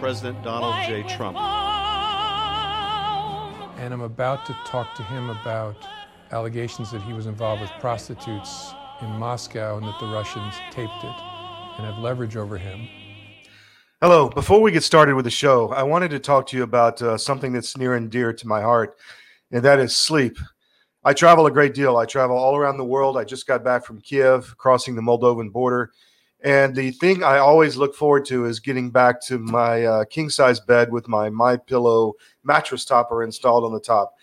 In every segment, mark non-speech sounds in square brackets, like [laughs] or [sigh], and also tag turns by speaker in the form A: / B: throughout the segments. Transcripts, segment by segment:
A: President Donald J. Trump.
B: And I'm about to talk to him about allegations that he was involved with prostitutes in Moscow and that the Russians taped it and have leverage over him.
C: Hello. Before we get started with the show, I wanted to talk to you about uh, something that's near and dear to my heart, and that is sleep. I travel a great deal. I travel all around the world. I just got back from Kiev, crossing the Moldovan border. And the thing I always look forward to is getting back to my uh, king size bed with my My Pillow mattress topper installed on the top.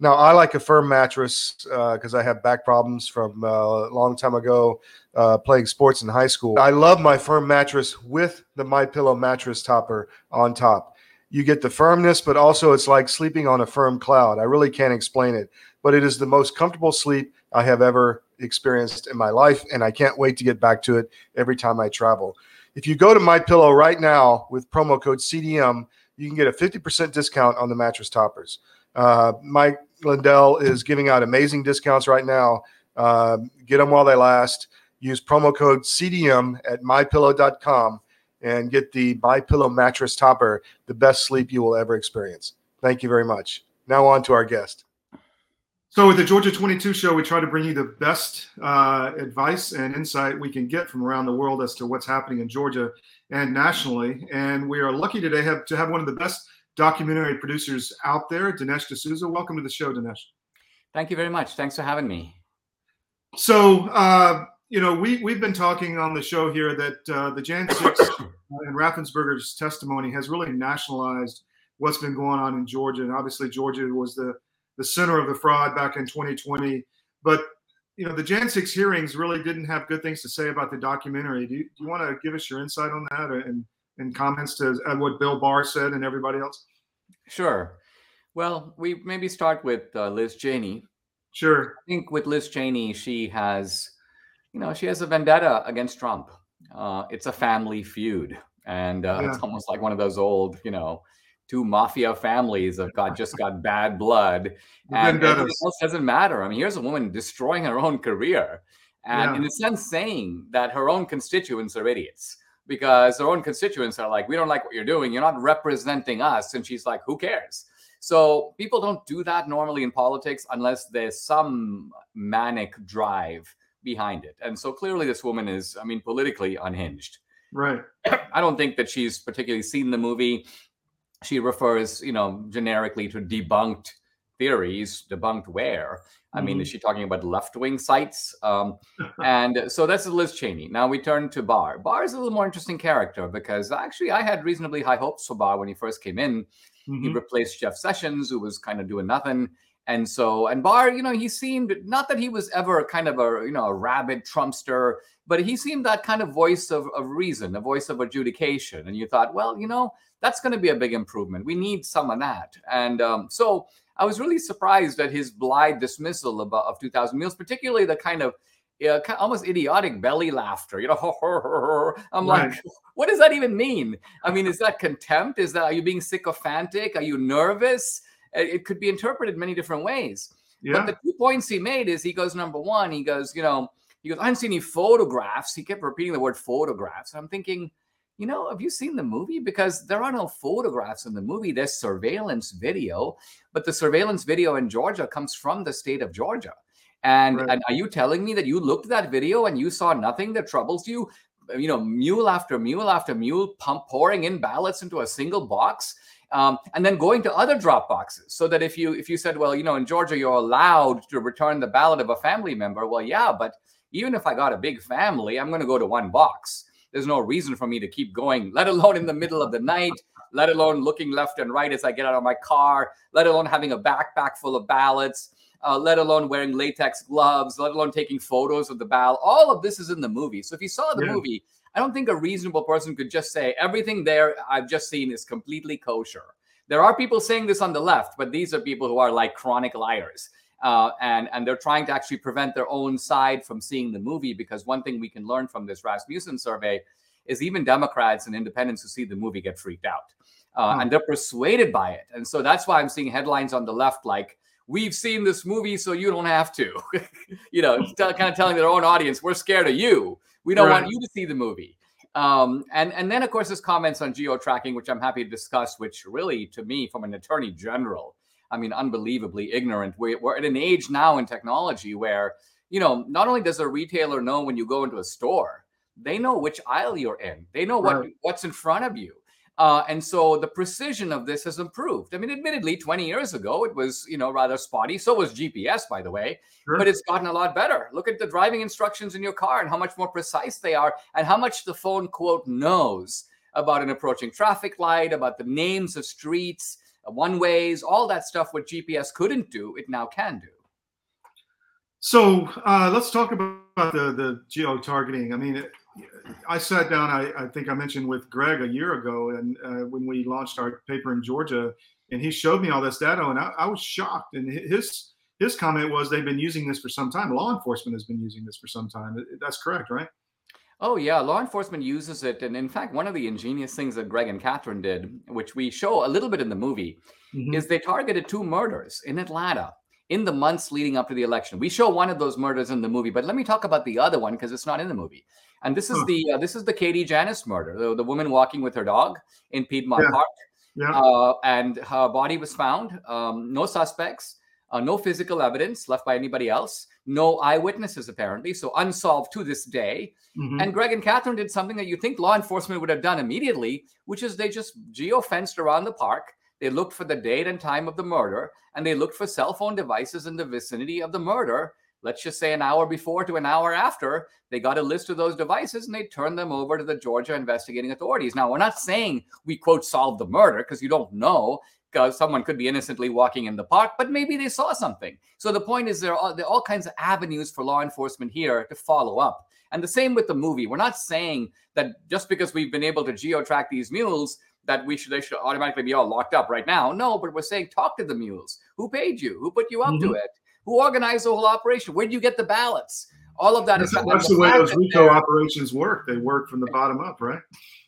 C: Now, I like a firm mattress because uh, I have back problems from uh, a long time ago uh, playing sports in high school. I love my firm mattress with the My Pillow mattress topper on top. You get the firmness, but also it's like sleeping on a firm cloud. I really can't explain it, but it is the most comfortable sleep I have ever experienced in my life, and I can't wait to get back to it every time I travel. If you go to My Pillow right now with promo code CDM, you can get a 50% discount on the mattress toppers. Uh, Mike Lindell is giving out amazing discounts right now. Uh, get them while they last. Use promo code CDM at mypillow.com and get the My Pillow mattress topper, the best sleep you will ever experience. Thank you very much. Now on to our guest. So, with the Georgia 22 show, we try to bring you the best uh, advice and insight we can get from around the world as to what's happening in Georgia and nationally. And we are lucky today have, to have one of the best documentary producers out there, Dinesh D'Souza. Welcome to the show, Dinesh.
D: Thank you very much. Thanks for having me.
C: So, uh, you know, we, we've been talking on the show here that uh, the Jan 6 and Raffensperger's testimony has really nationalized what's been going on in Georgia. And obviously, Georgia was the, the center of the fraud back in 2020. But, you know, the Jan 6 hearings really didn't have good things to say about the documentary. Do you, do you want to give us your insight on that and, and comments to what Bill Barr said and everybody else?
D: Sure. Well, we maybe start with uh, Liz Cheney.
C: Sure.
D: I think with Liz Cheney, she has, you know, she has a vendetta against Trump. Uh, it's a family feud, and uh, yeah. it's almost like one of those old, you know, two mafia families have got just got bad blood, and everything else doesn't matter. I mean, here's a woman destroying her own career, and yeah. in a sense, saying that her own constituents are idiots because her own constituents are like, we don't like what you're doing. You're not representing us. And she's like, who cares? So people don't do that normally in politics unless there's some manic drive behind it. And so clearly this woman is, I mean, politically unhinged.
C: Right. [clears throat]
D: I don't think that she's particularly seen the movie. She refers, you know, generically to debunked theories, debunked where. I mean, mm-hmm. is she talking about left wing sites? Um, [laughs] and so that's Liz Cheney. Now we turn to Barr. Barr is a little more interesting character because actually I had reasonably high hopes for Barr when he first came in. Mm-hmm. He replaced Jeff Sessions, who was kind of doing nothing. And so, and Barr, you know, he seemed not that he was ever kind of a, you know, a rabid Trumpster, but he seemed that kind of voice of, of reason, a voice of adjudication. And you thought, well, you know, that's going to be a big improvement. We need some of that. And um, so I was really surprised at his blithe dismissal of, of 2000 Mules, particularly the kind of uh, almost idiotic belly laughter. You know, [laughs] I'm right. like, what does that even mean? I mean, is that contempt? Is that are you being sycophantic? Are you nervous? It could be interpreted many different ways. Yeah. But the two points he made is he goes number one. He goes, you know, he goes, I didn't see any photographs. He kept repeating the word photographs. I'm thinking, you know, have you seen the movie? Because there are no photographs in the movie. There's surveillance video, but the surveillance video in Georgia comes from the state of Georgia. And, right. and are you telling me that you looked at that video and you saw nothing that troubles you? You know, mule after mule after mule pump pouring in ballots into a single box. Um, and then going to other drop boxes so that if you if you said well you know in georgia you're allowed to return the ballot of a family member well yeah but even if i got a big family i'm going to go to one box there's no reason for me to keep going, let alone in the middle of the night, let alone looking left and right as I get out of my car, let alone having a backpack full of ballots. Uh, let alone wearing latex gloves, let alone taking photos of the ballot. All of this is in the movie. So if you saw the yeah. movie, I don't think a reasonable person could just say everything there I've just seen is completely kosher. There are people saying this on the left, but these are people who are like chronic liars. Uh, and and they're trying to actually prevent their own side from seeing the movie because one thing we can learn from this Rasmussen survey is even Democrats and independents who see the movie get freaked out. Uh,
C: Hmm.
D: And they're persuaded by it. And so that's why I'm seeing headlines on the left like, we've seen this movie, so you don't have to. [laughs] you know, t- kind of telling their own audience, we're scared of you. We don't
C: Right.
D: want you to see the movie. Um, and, and then, of course, his comments on geo tracking, which I'm happy to discuss, which really, to me, from an attorney general, I mean, unbelievably ignorant. We're, we're at an age now in technology where, you know, not only does a retailer know when you go into a store, they know which aisle you're in. They know what what's in front of you. Uh, and so the precision of this has improved. I mean, admittedly, 20 years ago, it was, you know, rather spotty. So was GPS, by the way,
C: Sure.
D: but it's gotten a lot better. Look at the driving instructions in your car and how much more precise they are and how much the phone, quote, knows about an approaching traffic light, about the names of streets, uh, one ways, all that stuff what GPS couldn't do, it now can do.
C: So uh, let's talk about the the geo targeting. I mean, I sat down. I, I think I mentioned with Greg a year ago, and uh, when we launched our paper in Georgia, and he showed me all this data, and I, I was shocked. And his his comment was they've been using this for some time. Law enforcement has been using this for some time. That's correct, right?
D: Oh, yeah. Law enforcement uses it. And in fact, one of the ingenious things that Greg and Catherine did, which we show a little bit in the movie,
C: Mhm.
D: is they targeted two murders in Atlanta in the months leading up to the election. We show one of those murders in the movie, but let me talk about the other one because it's not in the movie. And this is
C: Huh.
D: the uh, this is the Katie Janness murder, the, the woman walking with her dog in Piedmont
C: Yeah.
D: Park,
C: Yeah.
D: uh, and her body was found. Um, no suspects, uh, no physical evidence left by anybody else, no eyewitnesses apparently, so unsolved to this day.
C: Mhm.
D: And Greg and Catherine did something that you think law enforcement would have done immediately, which is they just geo fenced around the park. They looked for the date and time of the murder, and they looked for cell phone devices in the vicinity of the murder. Let's just say an hour before to an hour after. They got a list of those devices and they turned them over to the Georgia investigating authorities. Now, we're not saying we quote solved the murder because you don't know because someone could be innocently walking in the park, but maybe they saw something. So the point is there are, there are all kinds of avenues for law enforcement here to follow up. And the same with the movie. We're not saying that just because we've been able to geo-track these mules that we should they should automatically be all locked up right now. No, but we're saying talk to the mules. Who paid you? Who put you up to
C: Mhm.
D: it? Who organized the whole operation? Where would you get the ballots? All of that
C: That's,
D: is
C: that's
D: the
C: the way those RICO operations work. They work from the bottom up, right?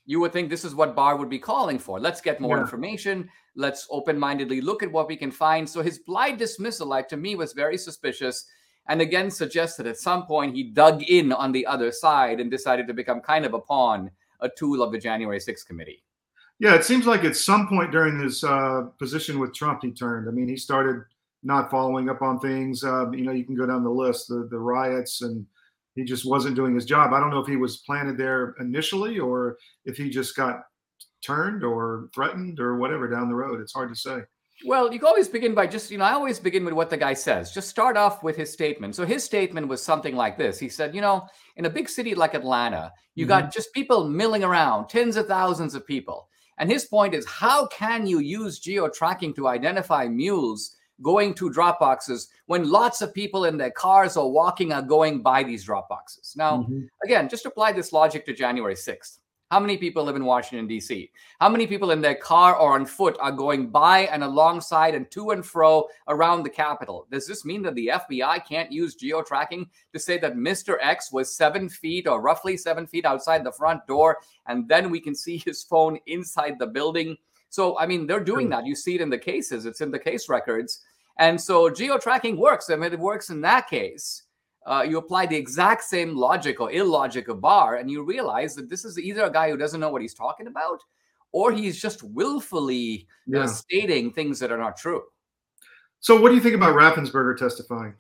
D: you would think this is what Barr would be calling for. Let's get more
C: Yeah.
D: information. Let's open mindedly look at what we can find. So his blind dismissal, like to me, was very suspicious. And again, suggests that at some point he dug in on the other side and decided to become kind of a pawn, a tool of the January 6th committee.
C: Yeah, it seems like at some point during his uh, position with Trump, he turned. I mean, he started not following up on things. Uh, you know, you can go down the list, the, the riots, and he just wasn't doing his job. I don't know if he was planted there initially or if he just got turned or threatened or whatever down the road. It's hard to say.
D: Well, you can always begin by just, you know, I always begin with what the guy says. Just start off with his statement. So his statement was something like this. He said, you know, in a big city like Atlanta, you got just people milling around, tens of thousands of people. And his point is, how can you use geo tracking to identify mules going to drop boxes when lots of people in their cars or walking are going by these drop boxes? Now,
C: Mhm.
D: again, just apply this logic to January 6th. How many people live in Washington, D.C.? How many people in their car or on foot are going by and alongside and to and fro around the Capitol? Does this mean that the FBI can't use geo tracking to say that Mr. X was seven feet or roughly seven feet outside the front door and then we can see his phone inside the building? So, I mean, they're doing
C: hmm.
D: that. You see it in the cases, it's in the case records. And so geo tracking works. I mean, it works in that case uh, you apply the exact same logic or illogic of Barr, and you realize that this is either a guy who doesn't know what he's talking about, or he's just willfully uh, stating things that are not true.
C: So, what do you think about Raffensperger testifying?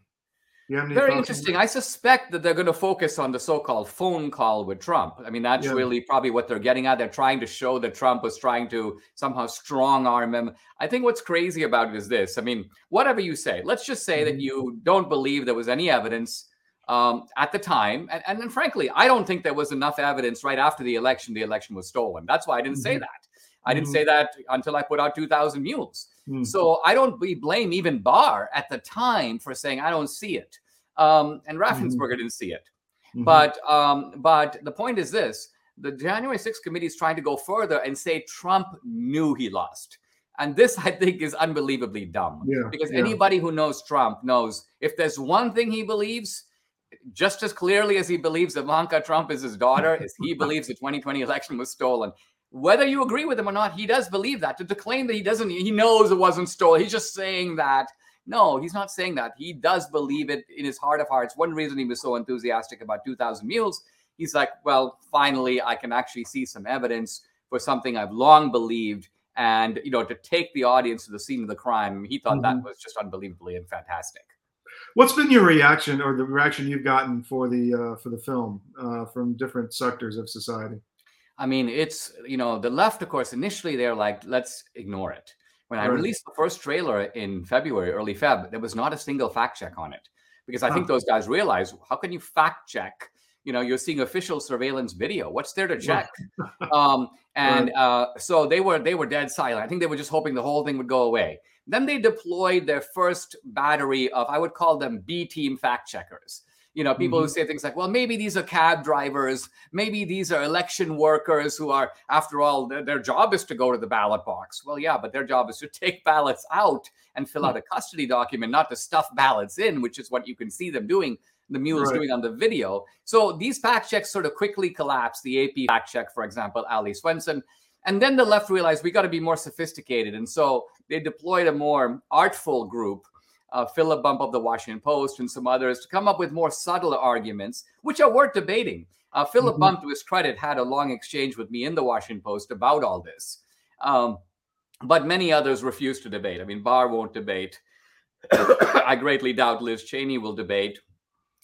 C: You have any
D: Very interesting. I suspect that they're going to focus on the so-called phone call with Trump. I mean, that's
C: Yeah.
D: really probably what they're getting at. They're trying to show that Trump was trying to somehow strong arm him. I think what's crazy about it is this. I mean, whatever you say, let's just say that
C: Mhm.
D: you don't believe there was any evidence um, at the time, and, and then frankly, I don't think there was enough evidence right after the election. The election was stolen. That's why I didn't say
C: Mhm.
D: that. I didn't
C: Mhm.
D: say that until I put out 2,000 mules.
C: Hmm.
D: So I don't blame even Barr at the time for saying I don't see it, um, and Raffensperger didn't see it.
C: Mhm.
D: But um, but the point is this: the January 6th committee is trying to go further and say Trump knew he lost. And this, I think, is unbelievably dumb.
E: Yeah,
D: because
E: yeah.
D: anybody who knows Trump knows if there's one thing he believes, just as clearly as he believes Ivanka Trump is his daughter, as he believes the 2020 election was stolen. Whether you agree with him or not, he does believe that. To, to claim that he doesn't, he knows it wasn't stolen. He's just saying that. No, he's not saying that. He does believe it in his heart of hearts. One reason he was so enthusiastic about 2,000 Mules, he's like, well, finally, I can actually see some evidence for something I've long believed. And, you know, to take the audience to the scene of the crime, he thought that
E: Mhm.
D: was just unbelievably and fantastic.
E: What's been your reaction or the reaction you've gotten for the uh, for the film uh, from different sectors of society?
D: I mean, it's you know the left, of course. Initially, they're like, let's ignore it. When I released the first trailer in February, early Feb, there was not a single fact check on it because I think those guys realize how can you fact check? You know, you're seeing official surveillance video. What's there to check? um, [laughs] and uh, so they were they were dead silent. I think they were just hoping the whole thing would go away. Then they deployed their first battery of I would call them B team fact checkers. You know, people who mm-hmm. say things like, well, maybe these are cab drivers, maybe these are election workers who are, after all, their, their job is to go to the ballot box. Well, yeah, but their job is to take [laughs] ballots out and fill out a custody document, not to stuff ballots in, which is what you can see them doing, the mules
E: Right.
D: doing on the video. So these fact checks sort of quickly collapsed. The AP fact check, for example, Ali Swenson. And then the left realized we got to be more sophisticated. And so they deployed a more artful group uh, Philip Bump of the Washington Post and some others to come up with more subtle arguments, which are worth debating. Uh, Philip
E: Mhm.
D: Bump, to his credit, had a long exchange with me in the Washington Post about all this. Um, but many others refuse to debate. I mean, Barr won't debate. [coughs] I greatly doubt Liz Cheney will debate.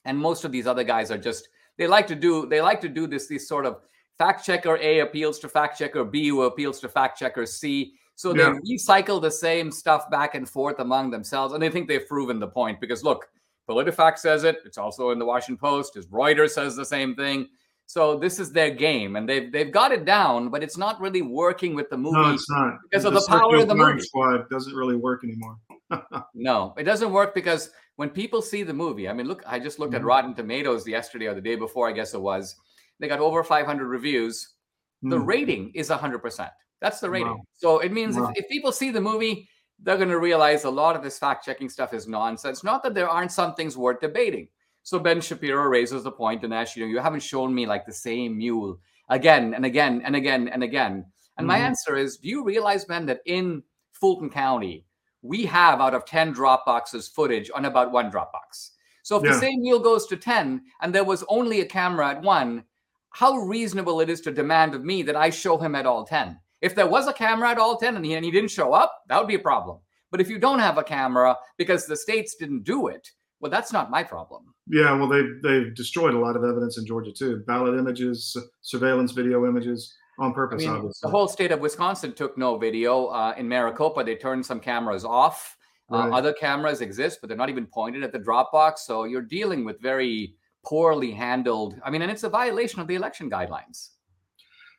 D: And most of these other guys are just they like to do they like to do this these sort of fact checker A appeals to fact checker B who appeals to fact checker C. So they
E: Yeah.
D: recycle the same stuff back and forth among themselves, and they think they've proven the point because look, PolitiFact says it. It's also in the Washington Post. His Reuters says the same thing. So this is their game, and they've they've got it down, but it's not really working with the movie.
E: No, it's not
D: because of the power of the movie.
E: Squad doesn't really work anymore. [laughs]
D: No, it doesn't work because when people see the movie, I mean, look, I just looked at
E: Mhm.
D: Rotten Tomatoes yesterday or the day before, I guess it was. They got over 500 reviews. The
E: Hmm.
D: rating is 100%. That's the rating.
E: Wow.
D: So it means
E: Wow.
D: if, if people see the movie, they're going to realize a lot of this fact checking stuff is nonsense. Not that there aren't some things worth debating. So Ben Shapiro raises the point, and Ash, you know, you haven't shown me like the same mule again and again and again and again. And my
E: Mhm.
D: answer is, do you realize, Ben, that in Fulton County, we have out of 10 drop boxes footage on about one drop box. So if
E: Yeah.
D: the same mule goes to 10 and there was only a camera at one, how reasonable it is to demand of me that I show him at all 10. If there was a camera at all 10 and he, and he didn't show up, that would be a problem. But if you don't have a camera because the states didn't do it, well, that's not my problem.
E: Yeah, well, they've they've destroyed a lot of evidence in Georgia too. Ballot images, surveillance video images on
D: I
E: purpose.
D: mean,
E: obviously.
D: the whole state of Wisconsin took no video. Uh, in Maricopa, they turned some cameras off. Uh, Other cameras exist, but they're not even pointed at the Dropbox. So you're dealing with very poorly handled. I mean, and it's a violation of the election guidelines.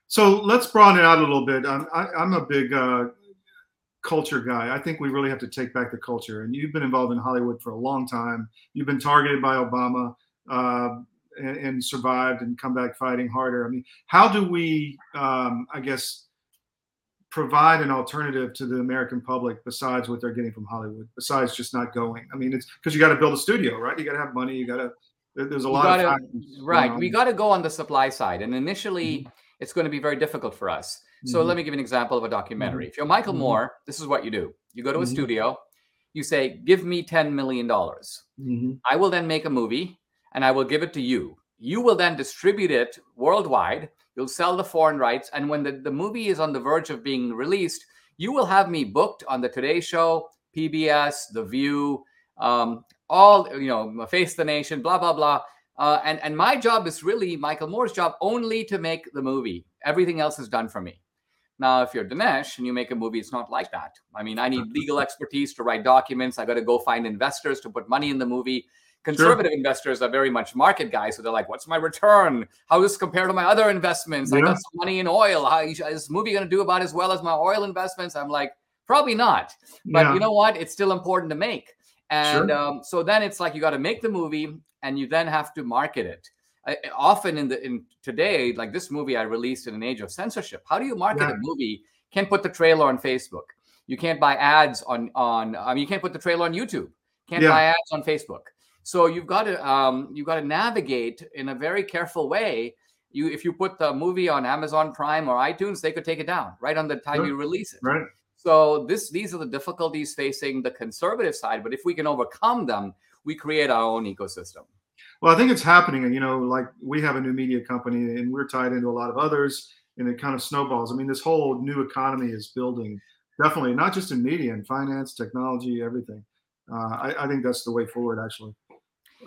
E: So let's broaden it out a little bit. I'm, I, I'm a big uh, culture guy. I think we really have to take back the culture. And you've been involved in Hollywood for a long time. You've been targeted by Obama uh, and, and survived and come back fighting harder. I mean, how do we, um, I guess, provide an alternative to the American public besides what they're getting from Hollywood? Besides just not going. I mean, it's because you got to build a studio, right? You got to have money. You got to. There's a lot
D: gotta-
E: of
D: Right. We got to go on the supply side. And initially, it's going to be very difficult for us. So
E: Mhm.
D: let me give an example of a documentary. If you're Michael
E: Mhm.
D: Moore, this is what you do you go to a
E: Mhm.
D: studio, you say, Give me $10 million.
E: Mhm.
D: I will then make a movie and I will give it to you. You will then distribute it worldwide. You'll sell the foreign rights. And when the, the movie is on the verge of being released, you will have me booked on the Today Show, PBS, The View, um, all, you know, Face the Nation, blah, blah, blah. Uh, and, and my job is really Michael Moore's job only to make the movie. Everything else is done for me. Now, if you're Dinesh and you make a movie, it's not like that. I mean, I need legal expertise to write documents. I got to go find investors to put money in the movie. Conservative investors are very much market guys, so they're like, "What's my return? How does this compare to my other investments? I got some money in oil. How is this movie going to do about as well as my oil investments?" I'm like, "Probably not." But
E: Yeah.
D: you know what? It's still important to make. And
E: Sure.
D: um, so then it's like you got to make the movie and you then have to market it. I, often in the in today, like this movie I released in an age of censorship. How do you market
E: Yeah.
D: a movie? Can't put the trailer on Facebook. You can't buy ads on on. I mean, you can't put the trailer on YouTube. Can't
E: Yeah.
D: buy ads on Facebook. So you've got to um, you've got to navigate in a very careful way. You if you put the movie on Amazon Prime or iTunes, they could take it down right on the time
E: Sure.
D: you release it.
E: Right.
D: So this these are the difficulties facing the conservative side. But if we can overcome them, we create our own ecosystem.
E: Well, I think it's happening, you know, like we have a new media company, and we're tied into a lot of others, and it kind of snowballs. I mean, this whole new economy is building, definitely not just in media and finance, technology, everything. Uh, I, I think that's the way forward, actually.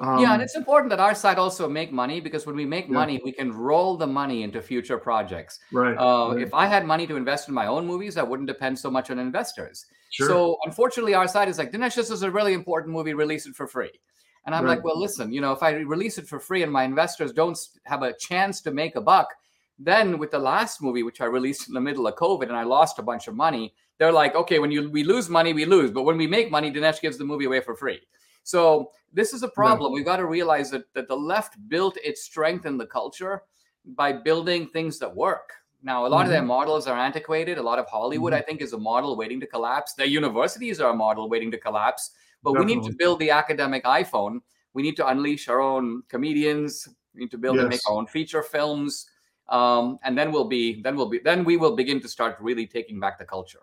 E: Um,
D: yeah, and it's important that our side also make money because when we make
E: Yeah.
D: money, we can roll the money into future projects.
E: right.
D: Uh,
E: right.
D: If I had money to invest in my own movies, I wouldn't depend so much on investors.
E: sure.
D: So unfortunately, our side is like, Dinesh, this is a really important movie. Release it for free. And I'm
E: Right.
D: like, well, listen, you know, if I release it for free and my investors don't have a chance to make a buck, then with the last movie, which I released in the middle of COVID and I lost a bunch of money, they're like, okay, when you we lose money, we lose, but when we make money, Dinesh gives the movie away for free. So this is a problem. We've got to realize that that the left built its strength in the culture by building things that work. Now, a lot of their models are antiquated. A lot of Hollywood, I think, is a model waiting to collapse. Their universities are a model waiting to collapse. But we need to build the academic iPhone. We need to unleash our own comedians. We need to build and make our own feature films. Um, and then we'll be, then we'll be, then we will begin to start really taking back the culture.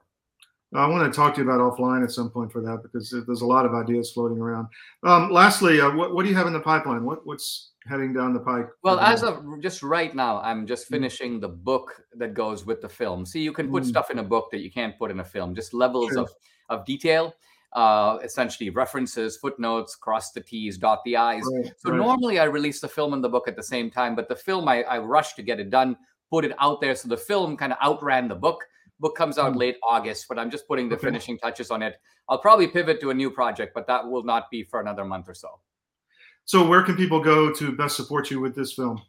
E: I want to talk to you about offline at some point for that because there's a lot of ideas floating around. Um, lastly, uh, what, what do you have in the pipeline? What what's heading down the pike?
D: Well, as of just right now, I'm just
E: Mm.
D: finishing the book that goes with the film. See, you can put
E: Mm.
D: stuff in a book that you can't put in a film, just levels
E: Sure.
D: of, of detail, uh, essentially references, footnotes, cross the T's, dot the I's.
E: Right,
D: So
E: right.
D: normally I release the film and the book at the same time, but the film I, I rushed to get it done, put it out there. So the film kind of outran the book. Book comes out
E: Mm.
D: late August, but I'm just putting the
E: Okay.
D: finishing touches on it. I'll probably pivot to a new project, but that will not be for another month or so.
E: So where can people go to best support you with this film?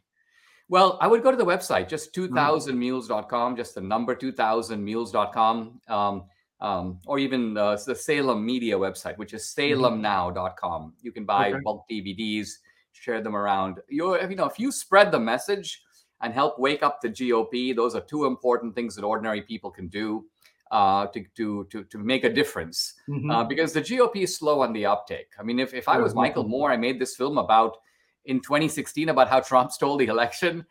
D: Well, I would go to the website, just
E: Mm.
D: 2000mules.com, just the number 2000mules.com, um, um, or even uh, the Salem Media website, which is salemnow.com. You can buy.
E: Okay.
D: bulk DVDs, share them around. You you know, if you spread the message and help wake up the GOP, those are two important things that ordinary people can do uh, to, to to to make a difference.
E: Mhm.
D: Uh, because the GOP is slow on the uptake. I mean, if if I was Michael. Moore, I made this film about in 2016 about how Trump [laughs] stole the election.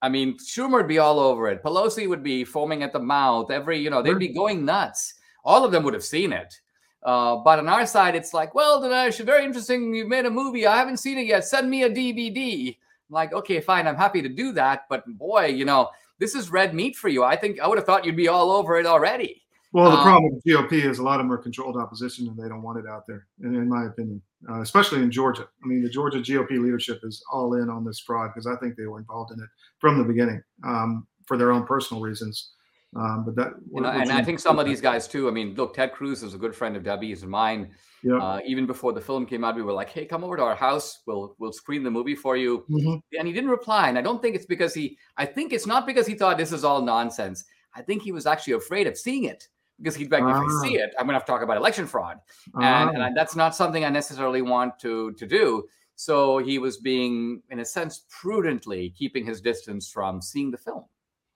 D: I mean, Schumer would be all over it. Pelosi would be foaming at the mouth. Every, you know, they'd be going nuts. All of them would have seen it. Uh, but on our side, it's like, well, Dinesh, very interesting. You've made a movie. I haven't seen it yet. Send me a DVD. I'm like, okay, fine. I'm happy to do that. But boy, you know, this is red meat for you. I think I would have thought you'd be all over it already.
E: Well, the
D: Um,
E: problem with GOP is a lot of them are controlled opposition and they don't want it out there, in, in my opinion, uh, especially in Georgia. I mean, the Georgia GOP leadership is all in on this fraud because I think they were involved in it from the beginning um, for their own personal reasons. Um, but that,
D: You know, and I think some of these guys too. I mean, look, Ted Cruz is a good friend of Debbie's and mine.
E: Yeah.
D: Uh, even before the film came out, we were like, "Hey, come over to our house. We'll we'll screen the movie for you."
E: Mhm.
D: And he didn't reply. And I don't think it's because he. I think it's not because he thought this is all nonsense. I think he was actually afraid of seeing it because he'd be like, if I
E: Ah.
D: see it, I'm going to have to talk about election fraud, and, and
E: Ah,
D: I- that's not something I necessarily want to to do. So he was being, in a sense, prudently keeping his distance from seeing the film.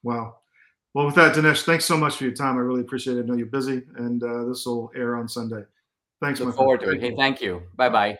E: wow. Well, with that, Dinesh, thanks so much for your time. I really appreciate it. I know you're busy, and uh, this will air on Sunday. Thanks,
D: Look
E: friend.
D: forward to it. Hey, thank you. Bye bye.